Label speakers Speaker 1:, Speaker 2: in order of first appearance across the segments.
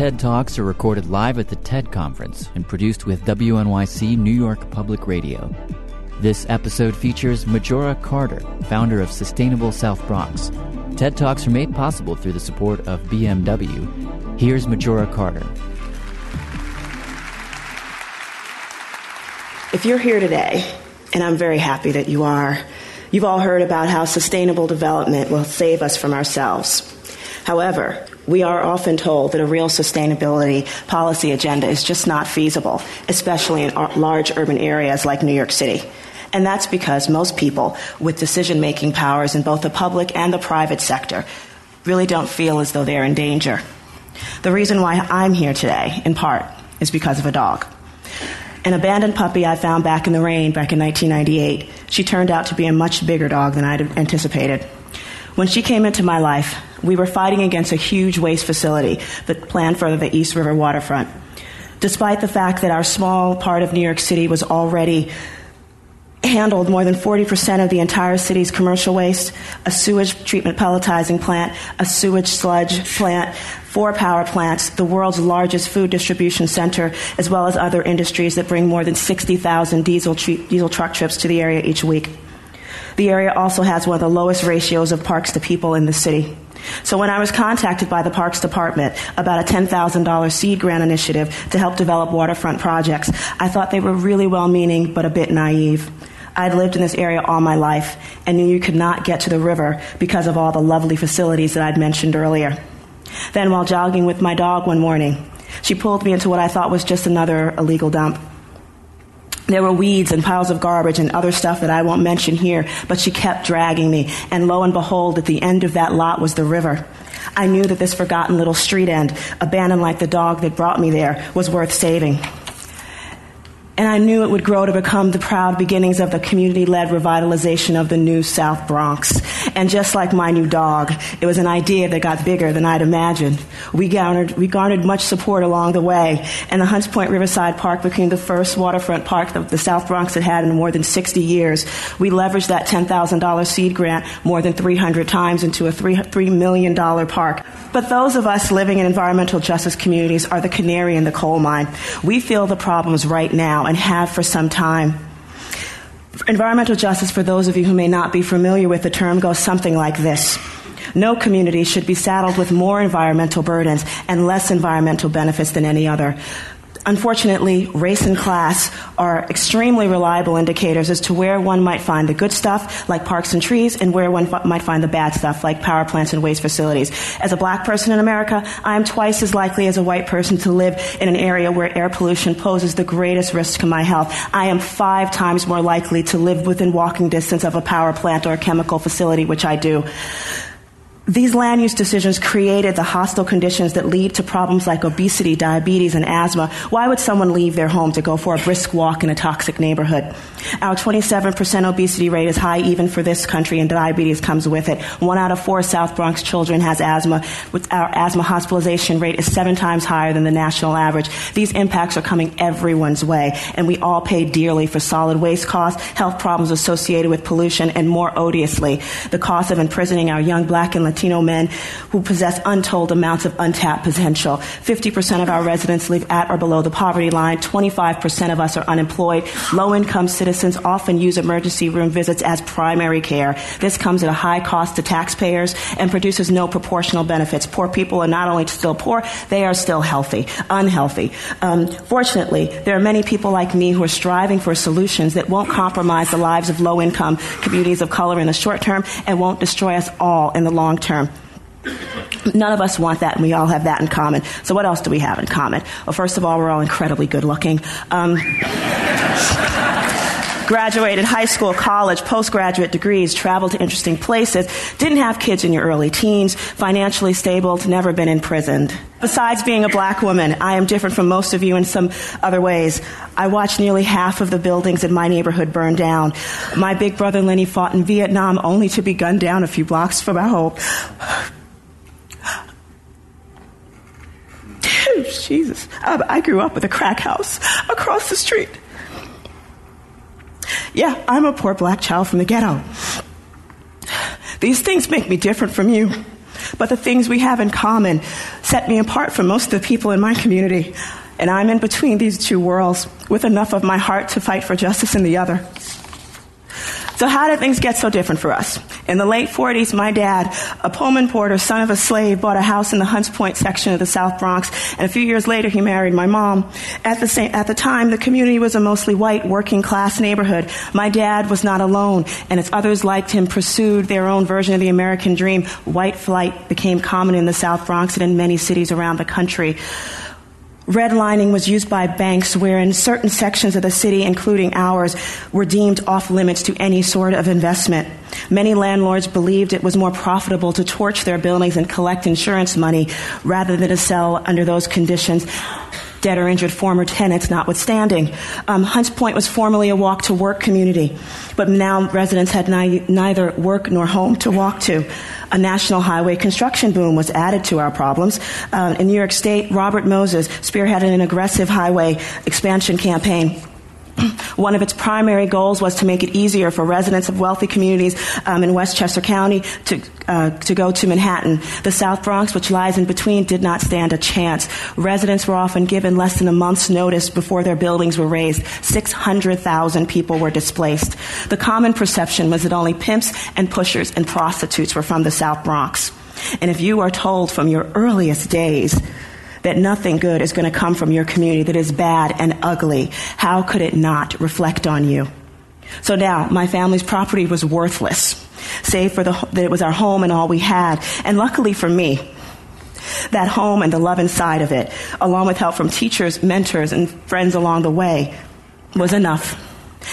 Speaker 1: TED Talks are recorded live at the TED Conference and produced with WNYC New York Public Radio. This episode features Majora Carter, founder of Sustainable South Bronx. TED Talks are made possible through the support of BMW. Here's Majora Carter.
Speaker 2: If you're here today, and I'm very happy that you are, you've all heard about how sustainable development will save us from ourselves. However, we are often told that a real sustainability policy agenda is just not feasible, especially in large urban areas like New York City. And that's because most people with decision making powers in both the public and the private sector really don't feel as though they're in danger. The reason why I'm here today, in part, is because of a dog. An abandoned puppy I found back in the rain back in 1998. She turned out to be a much bigger dog than I'd anticipated. When she came into my life, we were fighting against a huge waste facility that planned for the East River waterfront. Despite the fact that our small part of New York City was already handled more than 40% of the entire city's commercial waste, a sewage treatment pelletizing plant, a sewage sludge plant, four power plants, the world's largest food distribution center, as well as other industries that bring more than 60,000 diesel, diesel truck trips to the area each week. The area also has one of the lowest ratios of parks to people in the city. So when I was contacted by the Parks Department about a $10,000 seed grant initiative to help develop waterfront projects, I thought they were really well meaning but a bit naive. I'd lived in this area all my life and knew you could not get to the river because of all the lovely facilities that I'd mentioned earlier. Then, while jogging with my dog one morning, she pulled me into what I thought was just another illegal dump. There were weeds and piles of garbage and other stuff that I won't mention here, but she kept dragging me, and lo and behold, at the end of that lot was the river. I knew that this forgotten little street end, abandoned like the dog that brought me there, was worth saving and I knew it would grow to become the proud beginnings of the community led revitalization of the new South Bronx. And just like my new dog, it was an idea that got bigger than I'd imagined. We garnered, we garnered much support along the way, and the Hunts Point Riverside Park became the first waterfront park that the South Bronx had had in more than 60 years. We leveraged that $10,000 seed grant more than 300 times into a $3 million park. But those of us living in environmental justice communities are the canary in the coal mine. We feel the problems right now and have for some time. Environmental justice, for those of you who may not be familiar with the term, goes something like this. No community should be saddled with more environmental burdens and less environmental benefits than any other. Unfortunately, race and class are extremely reliable indicators as to where one might find the good stuff, like parks and trees, and where one f- might find the bad stuff, like power plants and waste facilities. As a black person in America, I am twice as likely as a white person to live in an area where air pollution poses the greatest risk to my health. I am five times more likely to live within walking distance of a power plant or a chemical facility, which I do. These land use decisions created the hostile conditions that lead to problems like obesity, diabetes, and asthma. Why would someone leave their home to go for a brisk walk in a toxic neighborhood? Our 27% obesity rate is high even for this country, and diabetes comes with it. One out of four South Bronx children has asthma. Our asthma hospitalization rate is seven times higher than the national average. These impacts are coming everyone's way, and we all pay dearly for solid waste costs, health problems associated with pollution, and more odiously, the cost of imprisoning our young black and Latino Latino men who possess untold amounts of untapped potential. 50% of our residents live at or below the poverty line. 25% of us are unemployed. Low income citizens often use emergency room visits as primary care. This comes at a high cost to taxpayers and produces no proportional benefits. Poor people are not only still poor, they are still healthy, unhealthy. Um, fortunately, there are many people like me who are striving for solutions that won't compromise the lives of low income communities of color in the short term and won't destroy us all in the long term term. None of us want that, and we all have that in common. So, what else do we have in common? Well, first of all, we're all incredibly good looking. Um, graduated high school, college, postgraduate degrees, traveled to interesting places, didn't have kids in your early teens, financially stable, never been imprisoned. Besides being a black woman, I am different from most of you in some other ways. I watched nearly half of the buildings in my neighborhood burn down. My big brother Lenny fought in Vietnam only to be gunned down a few blocks from our home. Jesus. Uh, I grew up with a crack house across the street. Yeah, I'm a poor black child from the ghetto. These things make me different from you. But the things we have in common set me apart from most of the people in my community. And I'm in between these two worlds with enough of my heart to fight for justice in the other. So, how did things get so different for us? In the late 40s, my dad, a Pullman porter, son of a slave, bought a house in the Hunts Point section of the South Bronx, and a few years later, he married my mom. At the, same, at the time, the community was a mostly white, working class neighborhood. My dad was not alone, and as others like him pursued their own version of the American dream, white flight became common in the South Bronx and in many cities around the country. Redlining was used by banks wherein certain sections of the city, including ours, were deemed off limits to any sort of investment. Many landlords believed it was more profitable to torch their buildings and collect insurance money rather than to sell under those conditions dead or injured former tenants notwithstanding. Um, Hunts Point was formerly a walk to work community, but now residents had ni- neither work nor home to walk to a national highway construction boom was added to our problems. Uh, in New York State, Robert Moses spearheaded an aggressive highway expansion campaign one of its primary goals was to make it easier for residents of wealthy communities um, in Westchester County to, uh, to go to Manhattan. The South Bronx, which lies in between, did not stand a chance. Residents were often given less than a month's notice before their buildings were razed. 600,000 people were displaced. The common perception was that only pimps and pushers and prostitutes were from the South Bronx. And if you are told from your earliest days that nothing good is going to come from your community that is bad and ugly, how could it not reflect on you? So now, my family's property was worthless, save for the, that it was our home and all we had. And luckily for me, that home and the love inside of it, along with help from teachers, mentors, and friends along the way, was enough.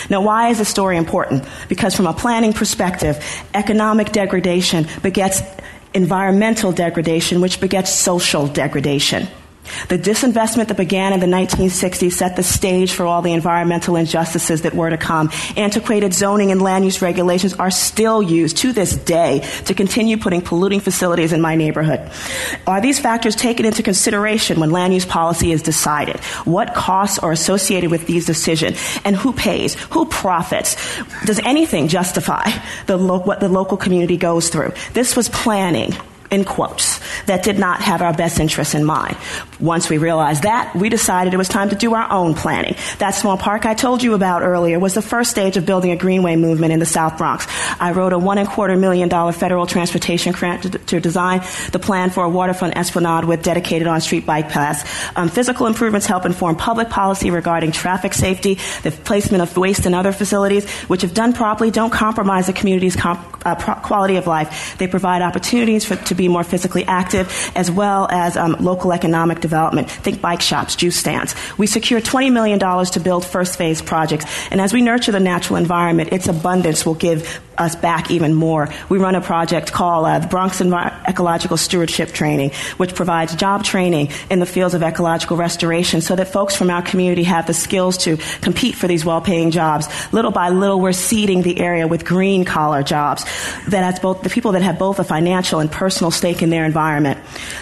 Speaker 2: Now, why is this story important? Because from a planning perspective, economic degradation begets environmental degradation, which begets social degradation. The disinvestment that began in the 1960s set the stage for all the environmental injustices that were to come. Antiquated zoning and land use regulations are still used to this day to continue putting polluting facilities in my neighborhood. Are these factors taken into consideration when land use policy is decided? What costs are associated with these decisions? And who pays? Who profits? Does anything justify the lo- what the local community goes through? This was planning in quotes, that did not have our best interests in mind. Once we realized that, we decided it was time to do our own planning. That small park I told you about earlier was the first stage of building a greenway movement in the South Bronx. I wrote a one and quarter million dollar federal transportation grant to, to, design the plan for a waterfront esplanade with dedicated on-street bike paths. Um, physical improvements help inform public policy regarding traffic safety, the placement of waste in other facilities, which if done properly don't compromise the community's comp- uh, pro- quality of life. They provide opportunities for, to be more physically active, as well as um, local economic development. Think bike shops, juice stands. We secure $20 million to build first phase projects. And as we nurture the natural environment, its abundance will give us back even more. We run a project called uh, the Bronx Envi- Ecological Stewardship Training, which provides job training in the fields of ecological restoration so that folks from our community have the skills to compete for these well paying jobs. Little by little, we're seeding the area with green collar jobs that has both the people that have both a financial and personal stake in their environment.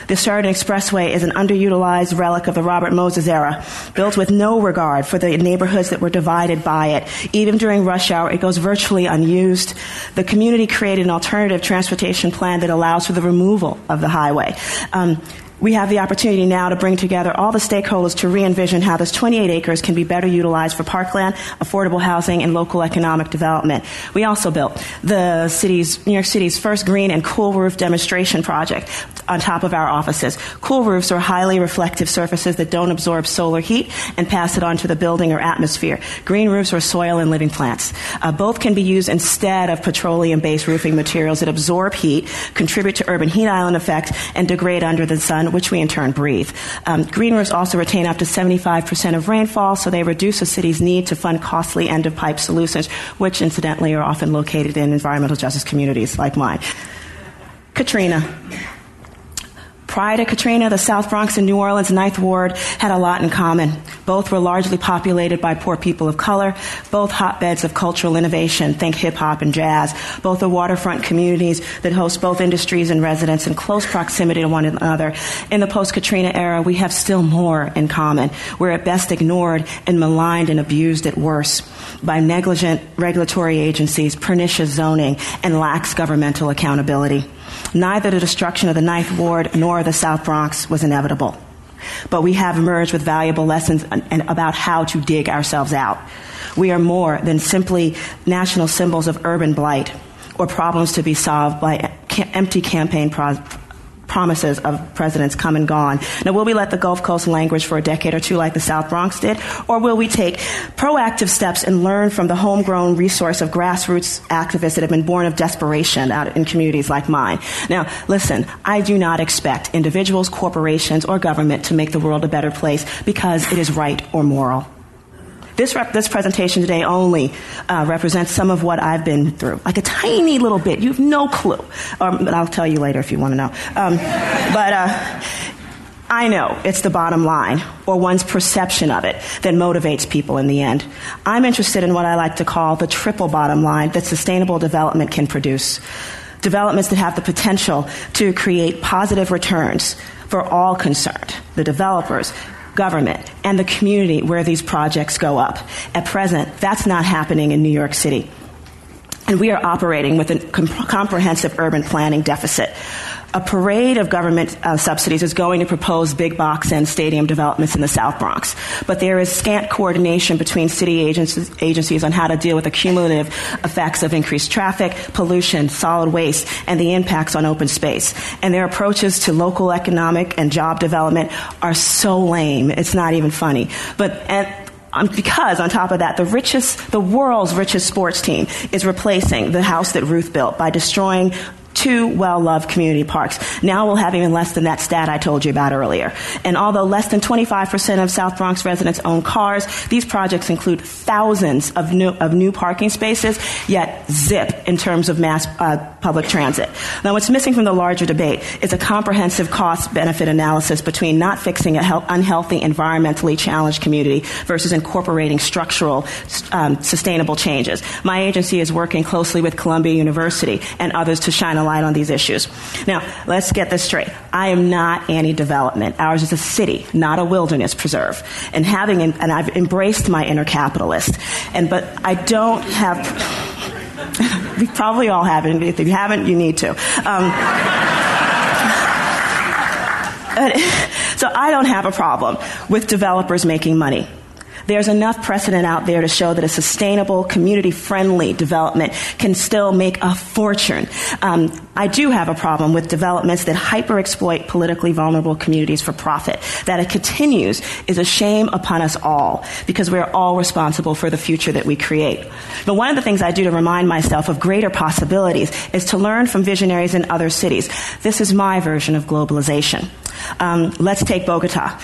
Speaker 2: The Sheridan Expressway is an underutilized relic of the Robert Moses era, built with no regard for the neighborhoods that were divided by it. Even during rush hour, it goes virtually unused. The community created an alternative transportation plan that allows for the removal of the highway. Um, we have the opportunity now to bring together all the stakeholders to re-envision how this 28 acres can be better utilized for parkland, affordable housing, and local economic development. We also built the city's, New York City's first green and cool roof demonstration project on top of our offices. Cool roofs are highly reflective surfaces that don't absorb solar heat and pass it on to the building or atmosphere. Green roofs are soil and living plants. Uh, both can be used instead of petroleum-based roofing materials that absorb heat, contribute to urban heat island effect, and degrade under the sun which we in turn breathe. Um, green roofs also retain up to 75% of rainfall, so they reduce a city's need to fund costly end of pipe solutions, which incidentally are often located in environmental justice communities like mine. Katrina. Prior to Katrina, the South Bronx and New Orleans Ninth Ward had a lot in common. Both were largely populated by poor people of color, both hotbeds of cultural innovation, think hip hop and jazz. Both are waterfront communities that host both industries and residents in close proximity to one another. In the post Katrina era, we have still more in common. We're at best ignored and maligned and abused at worst by negligent regulatory agencies, pernicious zoning, and lax governmental accountability. Neither the destruction of the Ninth Ward nor the South Bronx was inevitable. But we have emerged with valuable lessons about how to dig ourselves out. We are more than simply national symbols of urban blight or problems to be solved by empty campaign pro- promises of presidents come and gone. Now, will we let the Gulf Coast languish for a decade or two like the South Bronx did? Or will we take proactive steps and learn from the homegrown resource of grassroots activists that have been born of desperation out in communities like mine? Now, listen, I do not expect individuals, corporations, or government to make the world a better place because it is right or moral. This, rep- this presentation today only uh, represents some of what I've been through, like a tiny little bit. You have no clue. Um, but I'll tell you later if you want to know. Um, but uh, I know it's the bottom line, or one's perception of it, that motivates people in the end. I'm interested in what I like to call the triple bottom line that sustainable development can produce. Developments that have the potential to create positive returns for all concerned the developers, government, and the community where these projects go up. At present, that's not happening in New York City. And we are operating with a comprehensive urban planning deficit a parade of government uh, subsidies is going to propose big box and stadium developments in the South Bronx. But there is scant coordination between city agencies, agencies on how to deal with the cumulative effects of increased traffic, pollution, solid waste, and the impacts on open space. And their approaches to local economic and job development are so lame. It's not even funny. But, and, um, because on top of that, the richest, the world's richest sports team is replacing the house that Ruth built by destroying two well-loved community parks. Now we'll have even less than that stat I told you about earlier. And although less than 25% of South Bronx residents own cars, these projects include thousands of new, of new parking spaces, yet zip in terms of mass uh, public transit. Now what's missing from the larger debate is a comprehensive cost-benefit analysis between not fixing an unhealthy, environmentally challenged community versus incorporating structural, um, sustainable changes. My agency is working closely with Columbia University and others to shine a light on these issues. Now, let's get this straight. I am not anti development. Ours is a city, not a wilderness preserve. And having, and I've embraced my inner capitalist. And, but I don't have, we probably all have it. If you haven't, you need to. Um, so I don't have a problem with developers making money. There's enough precedent out there to show that a sustainable, community friendly development can still make a fortune. Um, I do have a problem with developments that hyper exploit politically vulnerable communities for profit. That it continues is a shame upon us all because we're all responsible for the future that we create. But one of the things I do to remind myself of greater possibilities is to learn from visionaries in other cities. This is my version of globalization. Um, let's take Bogota.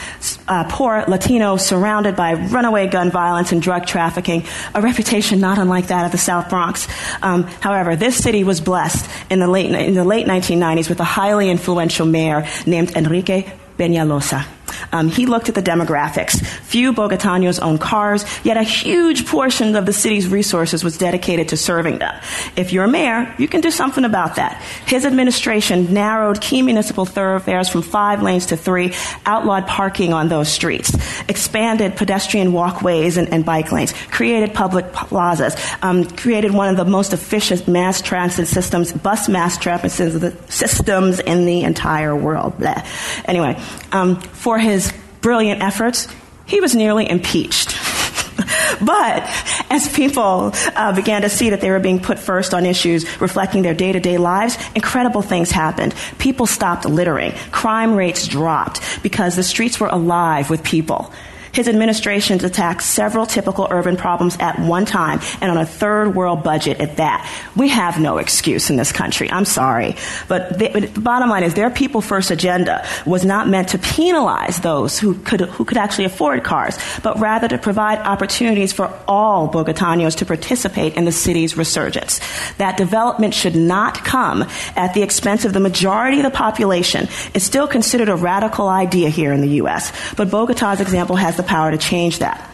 Speaker 2: Uh, poor Latino surrounded by runaway gun violence and drug trafficking, a reputation not unlike that of the South Bronx. Um, however, this city was blessed in the late in the late 1990s with a highly influential mayor named Enrique Peñalosa. Um, he looked at the demographics. Few Bogotanos own cars, yet a huge portion of the city's resources was dedicated to serving them. If you're a mayor, you can do something about that. His administration narrowed key municipal thoroughfares from five lanes to three, outlawed parking on those streets, expanded pedestrian walkways and, and bike lanes, created public plazas, um, created one of the most efficient mass transit systems, bus mass transit systems in the entire world. Blah. Anyway, um, for his brilliant efforts, he was nearly impeached. but as people uh, began to see that they were being put first on issues reflecting their day to day lives, incredible things happened. People stopped littering. Crime rates dropped because the streets were alive with people. His administration's attacked several typical urban problems at one time and on a third world budget at that. We have no excuse in this country. I'm sorry. But the, the bottom line is their people first agenda was not meant to penalize those who could, who could actually afford cars, but rather to provide opportunities for all Bogotanos to participate in the city's resurgence. That development should not come at the expense of the majority of the population. It's still considered a radical idea here in the U.S., but Bogota's example has the power to change that.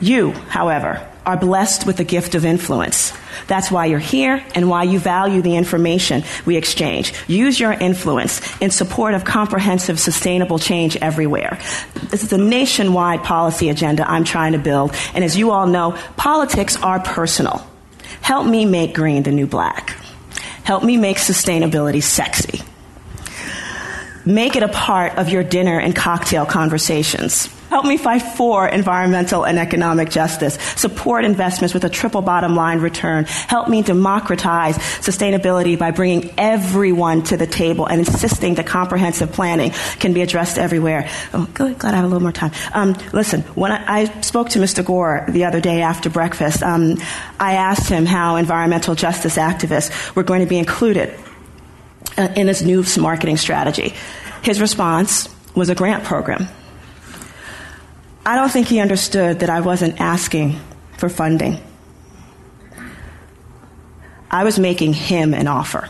Speaker 2: You, however, are blessed with the gift of influence. That's why you're here and why you value the information we exchange. Use your influence in support of comprehensive, sustainable change everywhere. This is a nationwide policy agenda I'm trying to build, and as you all know, politics are personal. Help me make green the new black. Help me make sustainability sexy. Make it a part of your dinner and cocktail conversations. Help me fight for environmental and economic justice. Support investments with a triple bottom line return. Help me democratize sustainability by bringing everyone to the table and insisting that comprehensive planning can be addressed everywhere. Oh, good. Glad I have a little more time. Um, listen, when I, I, spoke to Mr. Gore the other day after breakfast, um, I asked him how environmental justice activists were going to be included Uh, in his new marketing strategy. His response was a grant program. I don't think he understood that I wasn't asking for funding. I was making him an offer.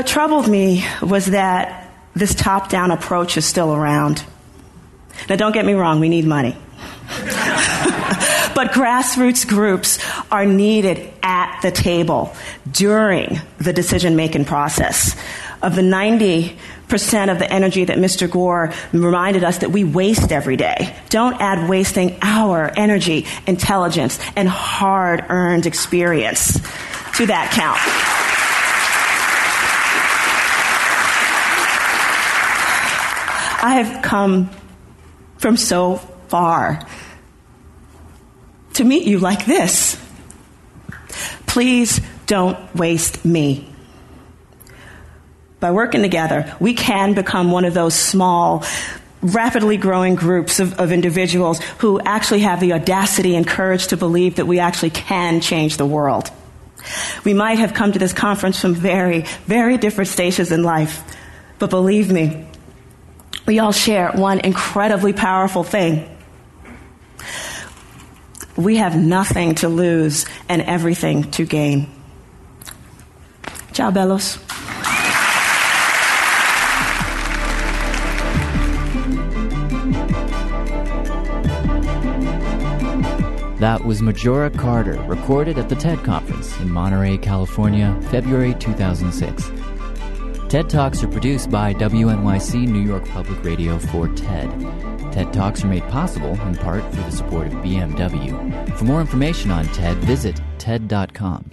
Speaker 2: What troubled me was that this top down approach is still around. Now, don't get me wrong, we need money. but grassroots groups are needed at the table during the decision making process. Of the 90 percent of the energy that Mr. Gore reminded us that we waste every day. Don't add wasting our energy, intelligence, and hard earned experience to that count. I have come from so far to meet you like this. Please don't waste me. By working together, we can become one of those small, rapidly growing groups of, of, individuals who actually have the audacity and courage to believe that we actually can change the world. We might have come to this conference from very, very different stages in life, but believe me, we all share one incredibly powerful thing we have nothing to lose and everything to gain. Ciao, Bellos.
Speaker 1: That was Majora Carter, recorded at the TED Conference in Monterey, California, February 2006. TED Talks are produced by WNYC New York Public Radio for TED. TED Talks are made possible in part through the support of BMW. For more information on TED, visit TED.com.